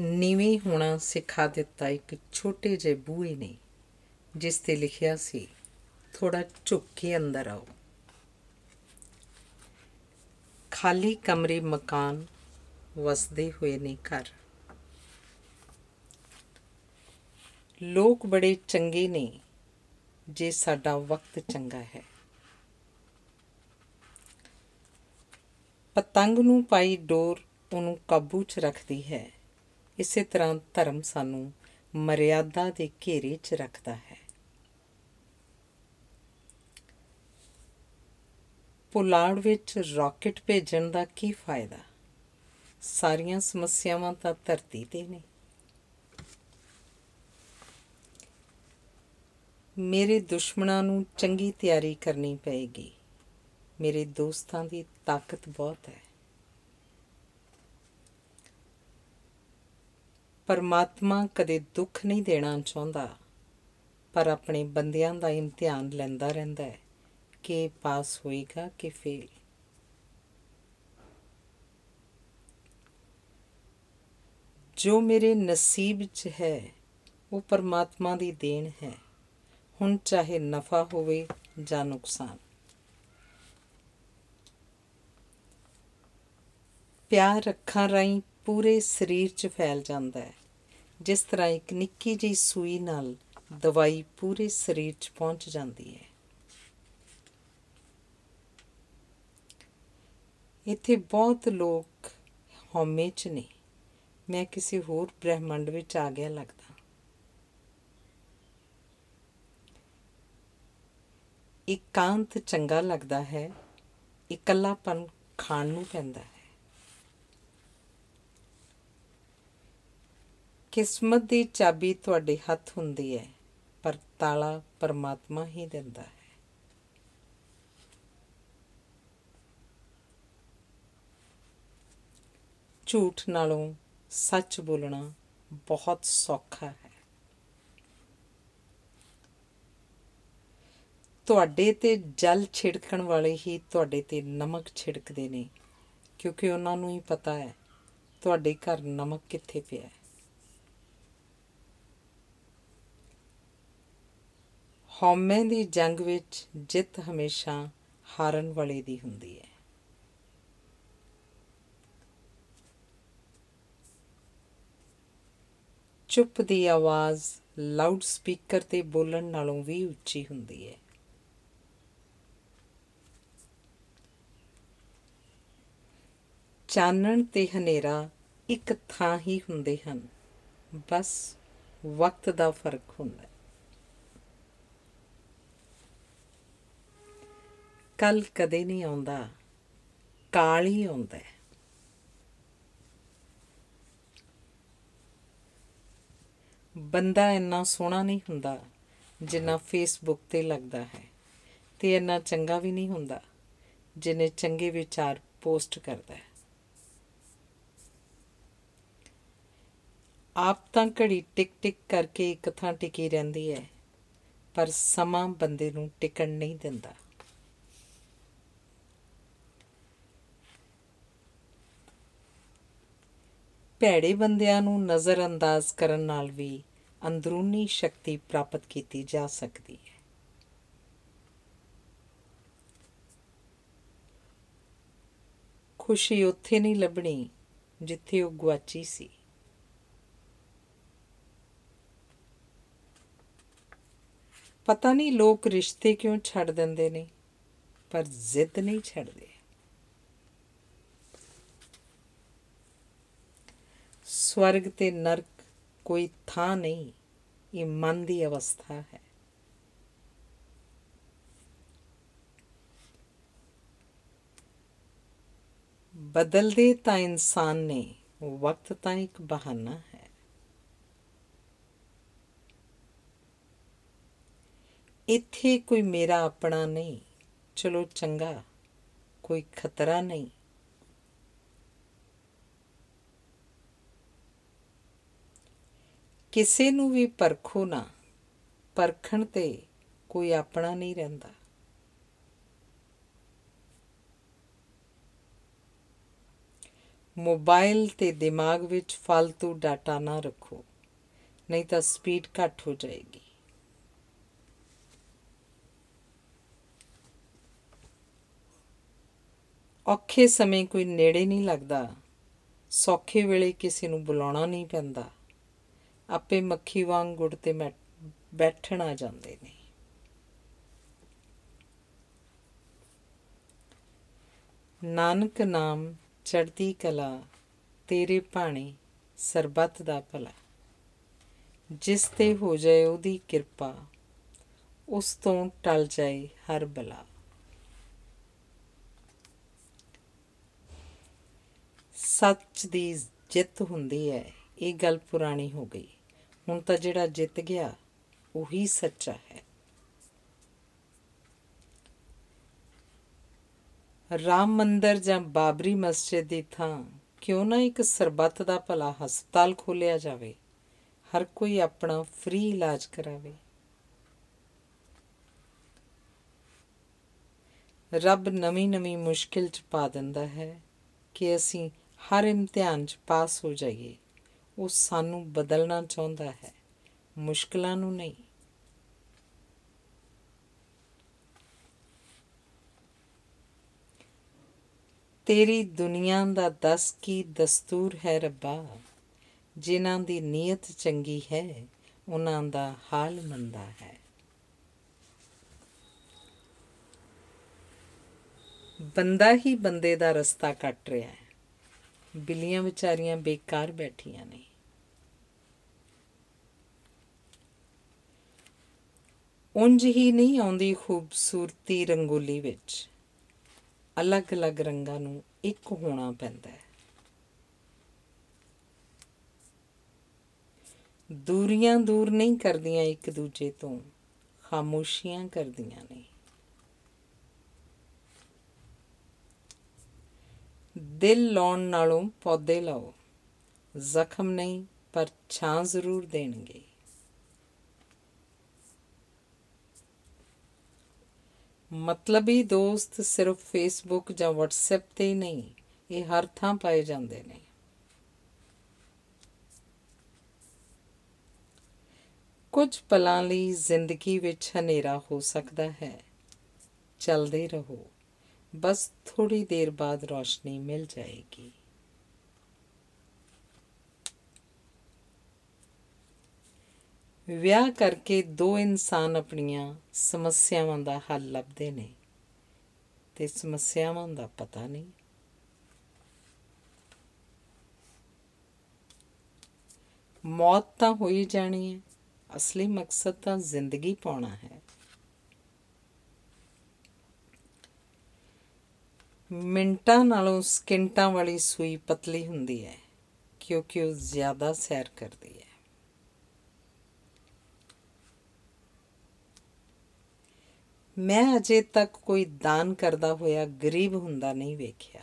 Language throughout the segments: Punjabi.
ਨੀਵੇਂ ਹੋਣਾ ਸਿਖਾ ਦਿੱਤਾ ਇੱਕ ਛੋਟੇ ਜਿਹੇ ਬੂਹੇ ਨੇ, ਜਿਸ ਤੇ ਲਿਖਿਆ ਸੀ ਥੋੜਾ ਝੁੱਕ ਕੇ ਅੰਦਰ ਆਓ। ਖਾਲੀ ਕਮਰੇ ਮਕਾਨ ਵਸਦੇ ਹੋਏ ਨੇ ਘਰ। ਲੋਕ ਬੜੇ ਚੰਗੇ ਨੇ, ਜੇ ਸਾਡਾ ਵਕਤ ਚੰਗਾ ਹੈ। ਪਤੰਗ ਨੂੰ ਪਾਈ ਡੋਰ ਉਹਨੂੰ ਕਾਬੂ 'ਚ ਰੱਖਦੀ ਹੈ। ਇਸੇ ਤਰ੍ਹਾਂ ਧਰਮ ਸਾਨੂੰ ਮਰਿਆਦਾ ਦੇ ਘੇਰੇ 'ਚ ਰੱਖਦਾ ਹੈ। ਪੁਲਾੜ ਵਿੱਚ ਰਾਕਟ ਭੇਜਣ ਦਾ ਕੀ ਫਾਇਦਾ? ਸਾਰੀਆਂ ਸਮੱਸਿਆਵਾਂ ਤਾਂ ਧਰਤੀ ਤੇ ਨੇ। ਮੇਰੇ ਦੁਸ਼ਮਣਾਂ ਨੂੰ ਚੰਗੀ ਤਿਆਰੀ ਕਰਨੀ ਪਏਗੀ। ਮੇਰੇ ਦੋਸਤਾਂ ਦੀ ਤਾਕਤ ਬਹੁਤ ਹੈ। ਪਰਮਾਤਮਾ ਕਦੇ ਦੁੱਖ ਨਹੀਂ ਦੇਣਾ ਚਾਹੁੰਦਾ, ਪਰ ਆਪਣੇ ਬੰਦਿਆਂ ਦਾ ਇਮਤਿਹਾਨ ਲੈਂਦਾ ਰਹਿੰਦਾ ਹੈ ਕਿ ਪਾਸ ਹੋਏਗਾ ਕਿ ਫੇਲ। ਜੋ ਮੇਰੇ ਨਸੀਬ 'ਚ ਹੈ, ਉਹ ਪਰਮਾਤਮਾ ਦੀ ਦੇਣ ਹੈ। ਹੁਣ ਚਾਹੇ ਨਫਾ ਹੋਵੇ ਜਾਂ ਨੁਕਸਾਨ। ਪਿਆਰ ਅੱਖਾਂ ਰਾਹੀਂ ਪੂਰੇ ਸਰੀਰ 'ਚ ਫੈਲ ਜਾਂਦਾ ਹੈ। ਜਿਸ ਤਰ੍ਹਾਂ ਇੱਕ ਨਿੱਕੀ ਜਿਹੀ ਸੂਈ ਨਾਲ ਦਵਾਈ ਪੂਰੇ ਸਰੀਰ 'ਚ ਪਹੁੰਚ ਜਾਂਦੀ ਹੈ। ਇੱਥੇ ਬਹੁਤ ਲੋਕ ਹਉਮੈ 'ਚ ਨੇ। ਮੈਂ ਕਿਸੇ ਹੋਰ ਬ੍ਰਹਿਮੰਡ ਵਿੱਚ ਆ ਗਿਆ ਲੱਗਦਾ। ਇਕਾਂਤ ਚੰਗਾ ਲੱਗਦਾ ਹੈ। ਇਕੱਲਾਪਨ ਖਾਣ ਨੂੰ ਪੈਂਦਾ ਹੈ। ਕਿਸਮਤ ਦੀ ਚਾਬੀ ਤੁਹਾਡੇ ਹੱਥ ਹੁੰਦੀ ਹੈ, ਪਰ ਤਾਲਾ ਪਰਮਾਤਮਾ ਹੀ ਦਿੰਦਾ ਹੈ। ਝੂਠ ਨਾਲੋਂ ਸੱਚ ਬੋਲਣਾ ਬਹੁਤ ਸੌਖਾ ਹੈ। ਤੁਹਾਡੇ ਤੇ ਜਲ ਛਿੜਕਣ ਵਾਲੇ ਹੀ ਤੁਹਾਡੇ ਤੇ ਨਮਕ ਛਿੜਕਦੇ ਨੇ, ਕਿਉਂਕਿ ਉਹਨਾਂ ਨੂੰ ਹੀ ਪਤਾ ਹੈ, ਤੁਹਾਡੇ ਘਰ ਨਮਕ ਕਿੱਥੇ ਪਿਆ ਹੈ। ਹਉਮੈ ਦੀ ਜੰਗ ਵਿੱਚ ਜਿੱਤ ਹਮੇਸ਼ਾ ਹਾਰਨ ਵਾਲੇ ਦੀ ਹੁੰਦੀ ਹੈ। ਚੁੱਪ ਦੀ ਆਵਾਜ਼ ਲਾਊਡ ਸਪੀਕਰ ਤੇ ਬੋਲਣ ਨਾਲੋਂ ਵੀ ਉੱਚੀ ਹੁੰਦੀ ਹੈ। ਚਾਨਣ ਤੇ ਹਨੇਰਾ ਇੱਕ ਥਾਂ ਹੀ ਹੁੰਦੇ ਹਨ। ਬਸ ਵਕਤ ਦਾ ਫ਼ਰਕ ਹੁੰਦਾ ਹੈ। ਕੱਲ ਕਦੇ ਨਹੀਂ ਆਉਂਦਾ, ਕਾਲ ਹੀ ਆਉਂਦਾ ਹੈ। ਬੰਦਾ ਇੰਨਾ ਸੋਹਣਾ ਨਹੀਂ ਹੁੰਦਾ ਜਿੰਨਾ ਫੇਸਬੁੱਕ ਤੇ ਲੱਗਦਾ ਹੈ ਤੇ ਇੰਨਾ ਚੰਗਾ ਵੀ ਨਹੀਂ ਹੁੰਦਾ ਜਿਨੇ ਚੰਗੇ ਵਿਚਾਰ ਪੋਸਟ ਕਰਦਾ ਹੈ। ਆਪ ਤਾਂ ਘੜੀ ਟਿਕ ਟਿਕ ਕਰਕੇ ਇੱਕ ਥਾਂ ਟਿਕੀ ਰਹਿੰਦੀ ਹੈ, ਪਰ ਸਮਾਂ ਬੰਦੇ ਨੂੰ ਟਿਕਣ ਨਹੀਂ ਦਿੰਦਾ। ਭੈੜੇ ਬੰਦਿਆਂ ਨੂੰ ਨਜ਼ਰ ਅੰਦਾਜ਼ ਕਰਨ ਨਾਲ ਵੀ ਅੰਦਰੂਨੀ ਸ਼ਕਤੀ ਪ੍ਰਾਪਤ ਕੀਤੀ ਜਾ ਸਕਦੀ ਹੈ। ਖੁਸ਼ੀ ਉੱਥੇ ਨਹੀਂ ਲੱਭਣੀ ਜਿੱਥੇ ਉਹ ਗਵਾਚੀ ਸੀ। ਪਤਾ ਨਹੀਂ ਲੋਕ ਰਿਸ਼ਤੇ ਕਿਉਂ ਛੱਡ ਦਿੰਦੇ ਨੇ, ਪਰ ਜ਼ਿੱਦ ਨਹੀਂ ਛੱਡਦੇ। ਸਵਰਗ ਤੇ ਨਰਕ ਕੋਈ ਥਾਂ ਨਹੀਂ, ਇਹ ਮਨ ਦੀ ਅਵਸਥਾ ਹੈ। ਬਦਲਦੇ ਤਾਂ ਇਨਸਾਨ ਨੇ, ਵਕਤ ਤਾਂ ਇੱਕ ਬਹਾਨਾ ਹੈ। ਇੱਥੇ ਕੋਈ ਮੇਰਾ ਆਪਣਾ ਨਹੀਂ, ਚਲੋ ਚੰਗਾ, ਕੋਈ ਖਤਰਾ ਨਹੀਂ। ਕਿਸੇ ਨੂੰ ਵੀ ਪਰਖੋ ਨਾ, ਪਰਖਣ ਤੇ ਕੋਈ ਆਪਣਾ ਨਹੀਂ ਰਹਿੰਦਾ। ਮੋਬਾਈਲ ਤੇ ਦਿਮਾਗ ਵਿੱਚ ਫालतू ਡਾਟਾ ਨਾ ਰੱਖੋ, ਨਹੀਂ ਤਾਂ ਸਪੀਡ ਘੱਟ ਹੋ ਜਾਏਗੀ। ਔਖੇ ਸਮੇਂ ਕੋਈ ਨੇੜੇ ਨਹੀਂ ਲੱਗਦਾ, ਸੌਖੇ ਵੇਲੇ ਕਿਸੇ ਨੂੰ ਬੁਲਾਉਣਾ ਨਹੀਂ ਪੈਂਦਾ। ਆਪੇ ਮੱਖੀ ਵਾਂਗ ਗੁੜ ਤੇ ਮੈਂ- ਬੈਠਣ ਆ ਜਾਂਦੇ ਨੇ। ਨਾਨਕ ਨਾਮ ਚੜ੍ਹਦੀ ਕਲਾ, ਤੇਰੇ ਭਾਣੇ ਸਰਬੱਤ ਦਾ ਭਲਾ। ਜਿਸ ਤੇ ਹੋ ਜਾਏ ਉਹਦੀ ਕਿਰਪਾ, ਉਸ ਤੋਂ ਟਲ ਜਾਏ ਹਰ ਬਲਾ। ਸੱਚ ਦੀ ਜਿੱਤ ਹੁੰਦੀ ਹੈ, ਇਹ ਗੱਲ ਪੁਰਾਣੀ ਹੋ ਗਈ। ਹੁਣ ਤਾਂ ਜਿਹੜਾ ਜਿੱਤ ਗਿਆ, ਉਹੀ ਸੱਚਾ ਹੈ। ਰਾਮ ਮੰਦਰ ਜਾਂ ਬਾਬਰੀ ਮਸਜਿਦ ਦੀ ਥਾਂ ਕਿਉਂ ਨਾ ਇੱਕ ਸਰਬੱਤ ਦਾ ਭਲਾ ਹਸਪਤਾਲ ਖੋਲਿਆ ਜਾਵੇ, ਹਰ ਕੋਈ ਆਪਣਾ ਫ੍ਰੀ ਇਲਾਜ ਕਰਾਵੇ। ਰੱਬ ਨਵੀਂ ਨਵੀਂ ਮੁਸ਼ਕਿਲ ਚ ਪਾ ਦਿੰਦਾ ਹੈ ਕਿ ਅਸੀਂ ਹਰ ਇਮਤਿਹਾਨ ਚ ਪਾਸ ਹੋ ਜਾਈਏ। ਉਹ ਸਾਨੂੰ ਬਦਲਣਾ ਚਾਹੁੰਦਾ ਹੈ। ਮੁਸ਼ਕਲਾਂ ਨੂੰ ਨਹੀਂ। ਤੇਰੀ ਦੁਨੀਆ ਦਾ ਦਸ ਕੀ ਦਸਤੂਰ ਹੈ ਰੱਬਾ? ਜਿਨ੍ਹਾਂ ਦੀ ਨੀਅਤ ਚੰਗੀ ਹੈ, ਉਹਨਾਂ ਦਾ ਹਾਲ ਮੰਦਾ ਹੈ। ਬੰਦਾ ਹੀ ਬੰਦੇ ਦਾ ਰਸਤਾ ਕੱਟ ਰਿਹਾ ਹੈ। ਬਿੱਲੀਆਂ ਵਿਚਾਰੀਆਂ ਬੇਕਾਰ ਬੈਠੀਆਂ ਨੇ। ਉਂਝ ਹੀ ਨਹੀਂ ਆਉਂਦੀ ਖੂਬਸੂਰਤੀ ਰੰਗੋਲੀ ਵਿੱਚ। ਅਲੱਗ-ਅਲੱਗ ਰੰਗਾਂ ਨੂੰ ਇੱਕ ਹੋਣਾ ਪੈਂਦਾ ਹੈ। ਦੂਰੀਆਂ ਦੂਰ ਨਹੀਂ ਕਰਦੀਆਂ ਇੱਕ ਦੂਜੇ ਤੋਂ, ਖਾਮੋਸ਼ੀਆਂ ਕਰਦੀਆਂ ਨੇ। ਦਿਲ ਲਾਉਣ ਨਾਲੋਂ ਪੌਦੇ ਲਾਓ। ਜ਼ਖਮ ਨਹੀਂ, ਪਰ ਛਾਂ ਜ਼ਰੂਰ ਦੇਣਗੇ। ਮਤਲਬੀ ਦੋਸਤ ਸਿਰਫ ਫੇਸਬੁੱਕ ਜਾਂ WhatsApp ਤੇ ਹੀ ਨਹੀਂ, ਇਹ ਹਰ ਥਾਂ ਪਾਏ ਜਾਂਦੇ ਨੇ। ਕੁਝ ਪਲਾਂ ਲਈ ਜ਼ਿੰਦਗੀ ਵਿੱਚ ਹਨੇਰਾ ਹੋ ਸਕਦਾ ਹੈ। ਚੱਲਦੇ ਰਹੋ। ਬਸ ਥੋੜੀ ਦੇਰ ਬਾਅਦ ਰੋਸ਼ਨੀ ਮਿਲ ਜਾਏਗੀ। ਵਿਆਹ ਕਰਕੇ ਦੋ ਇਨਸਾਨ ਆਪਣੀਆਂ ਸਮੱਸਿਆਵਾਂ ਦਾ ਹੱਲ ਲੱਭਦੇ ਨੇ ਤੇ ਸਮੱਸਿਆਵਾਂ ਦਾ ਪਤਾ ਨਹੀਂ। ਮੌਤ ਤਾਂ ਹੋਈ ਜਾਣੀ ਹੈ। ਅਸਲੀ ਮਕਸਦ ਤਾਂ ਜ਼ਿੰਦਗੀ ਪਾਉਣਾ ਹੈ। ਮਿੰਟਾਂ ਨਾਲੋਂ ਸਕਿੰਟਾਂ ਵਾਲੀ ਸੂਈ ਪਤਲੀ ਹੁੰਦੀ ਹੈ, ਕਿਉਂਕਿ ਉਹ ਜ਼ਿਆਦਾ ਸੈਰ ਕਰਦੀ ਹੈ। ਮੈਂ ਅਜੇ ਤੱਕ ਕੋਈ ਦਾਨ ਕਰਦਾ ਹੋਇਆ ਗਰੀਬ ਹੁੰਦਾ ਨਹੀਂ ਵੇਖਿਆ।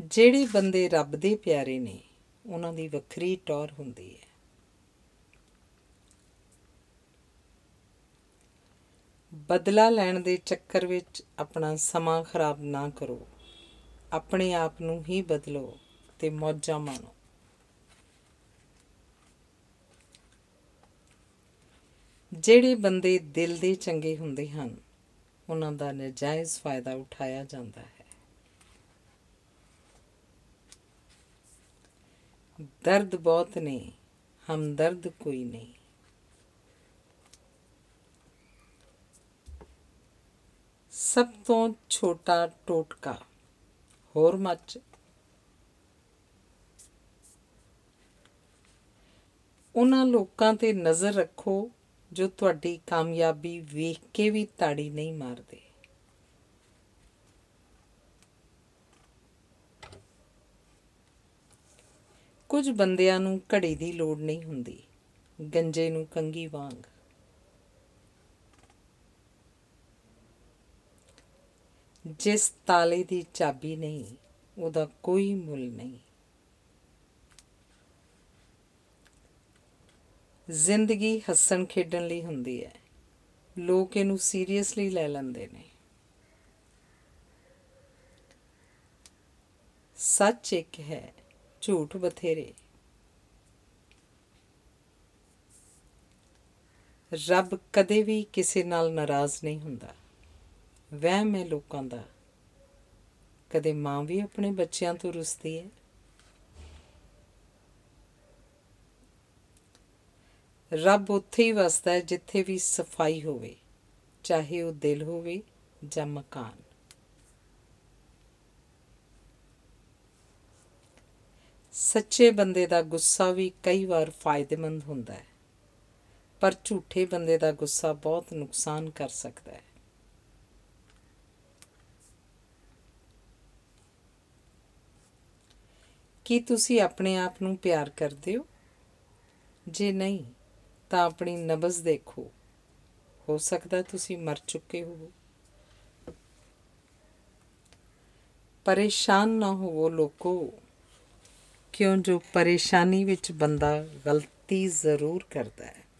ਜਿਹੜੇ ਬੰਦੇ ਰੱਬ ਦੇ ਪਿਆਰੇ ਨੇ, ਉਹਨਾਂ ਦੀ ਵੱਖਰੀ ਟੌਰ ਹੁੰਦੀ ਹੈ। ਬਦਲਾ ਲੈਣ ਦੇ ਚੱਕਰ ਵਿੱਚ ਆਪਣਾ ਸਮਾਂ ਖਰਾਬ ਨਾ ਕਰੋ। ਆਪਣੇ ਆਪ ਨੂੰ ਹੀ ਬਦਲੋ ਤੇ ਮੌਜਾਂ ਮਾਣੋ। ਜਿਹੜੇ ਬੰਦੇ ਦਿਲ ਦੇ ਚੰਗੇ ਹੁੰਦੇ ਹਨ, ਉਹਨਾਂ ਦਾ ਨਜਾਇਜ਼ ਫਾਇਦਾ ਉਠਾਇਆ ਜਾਂਦਾ ਹੈ। ਦਰਦ ਬਹੁਤ ਨੇ, ਹਮਦਰਦ ਕੋਈ ਨਹੀਂ। ਸਭ ਤੋਂ ਛੋਟਾ ਟੋਟਕਾ, ਹੋਰ ਮੱਚ। ਉਹਨਾਂ ਲੋਕਾਂ ਤੇ ਨਜ਼ਰ ਰੱਖੋ ਜੋ ਤੁਹਾਡੀ ਕਾਮਯਾਬੀ ਵੇਖ ਕੇ ਵੀ ਤਾੜੀ ਨਹੀਂ ਮਾਰਦੇ। ਕੁਝ ਬੰਦਿਆਂ ਨੂੰ ਘੜੀ ਦੀ ਲੋੜ ਨਹੀਂ ਹੁੰਦੀ। ਗੰਜੇ ਨੂੰ ਕੰਗੀ ਵਾਂਗ। ਜਿਸ ਤਾਲੇ ਦੀ ਚਾਬੀ ਨਹੀਂ, ਉਹਦਾ ਕੋਈ ਮੁੱਲ ਨਹੀਂ। ਜ਼ਿੰਦਗੀ ਹੱਸਣ ਖੇਡਣ ਲਈ ਹੁੰਦੀ ਹੈ। ਲੋਕ ਇਹਨੂੰ ਸੀਰੀਅਸਲੀ ਲੈ ਲੈਂਦੇ ਨੇ। ਸੱਚ ਇੱਕ ਹੈ, ਝੂਠ ਬਥੇਰੇ। ਰੱਬ ਕਦੇ ਵੀ ਕਿਸੇ ਨਾਲ ਨਾਰਾਜ਼ ਨਹੀਂ ਹੁੰਦਾ। ਵਹਿਮ ਹੈ ਲੋਕਾਂ ਦਾ। ਕਦੇ ਮਾਂ ਵੀ ਆਪਣੇ ਬੱਚਿਆਂ ਤੋਂ ਰੁੱਸਦੀ ਹੈ। ਰੱਬ ਉੱਥੇ ਹੀ ਵਸਦਾ ਹੈ ਜਿੱਥੇ ਵੀ ਸਫ਼ਾਈ ਹੋਵੇ, ਚਾਹੇ ਉਹ ਦਿਲ ਹੋਵੇ ਜਾਂ ਮਕਾਨ। ਸੱਚੇ ਬੰਦੇ ਦਾ ਗੁੱਸਾ ਵੀ ਕਈ ਵਾਰ ਫਾਇਦੇਮੰਦ ਹੁੰਦਾ ਹੈ, ਪਰ ਝੂਠੇ ਬੰਦੇ ਦਾ ਗੁੱਸਾ ਬਹੁਤ ਨੁਕਸਾਨ ਕਰ ਸਕਦਾ ਹੈ। ਕੀ ਤੁਸੀਂ ਆਪਣੇ ਆਪ ਨੂੰ ਪਿਆਰ ਕਰਦੇ ਹੋ? ਜੇ ਨਹੀਂ ਤਾਂ ਆਪਣੀ ਨਬਜ਼ ਦੇਖੋ। ਹੋ ਸਕਦਾ ਤੁਸੀਂ ਮਰ ਚੁੱਕੇ ਹੋ। ਪਰੇਸ਼ਾਨ ਨਾ ਹੋਵੋ ਲੋਕੋ। ਕਿਉਂ? ਜੋ ਪਰੇਸ਼ਾਨੀ ਵਿੱਚ ਬੰਦਾ ਗਲਤੀ ਜ਼ਰੂਰ ਕਰਦਾ ਹੈ।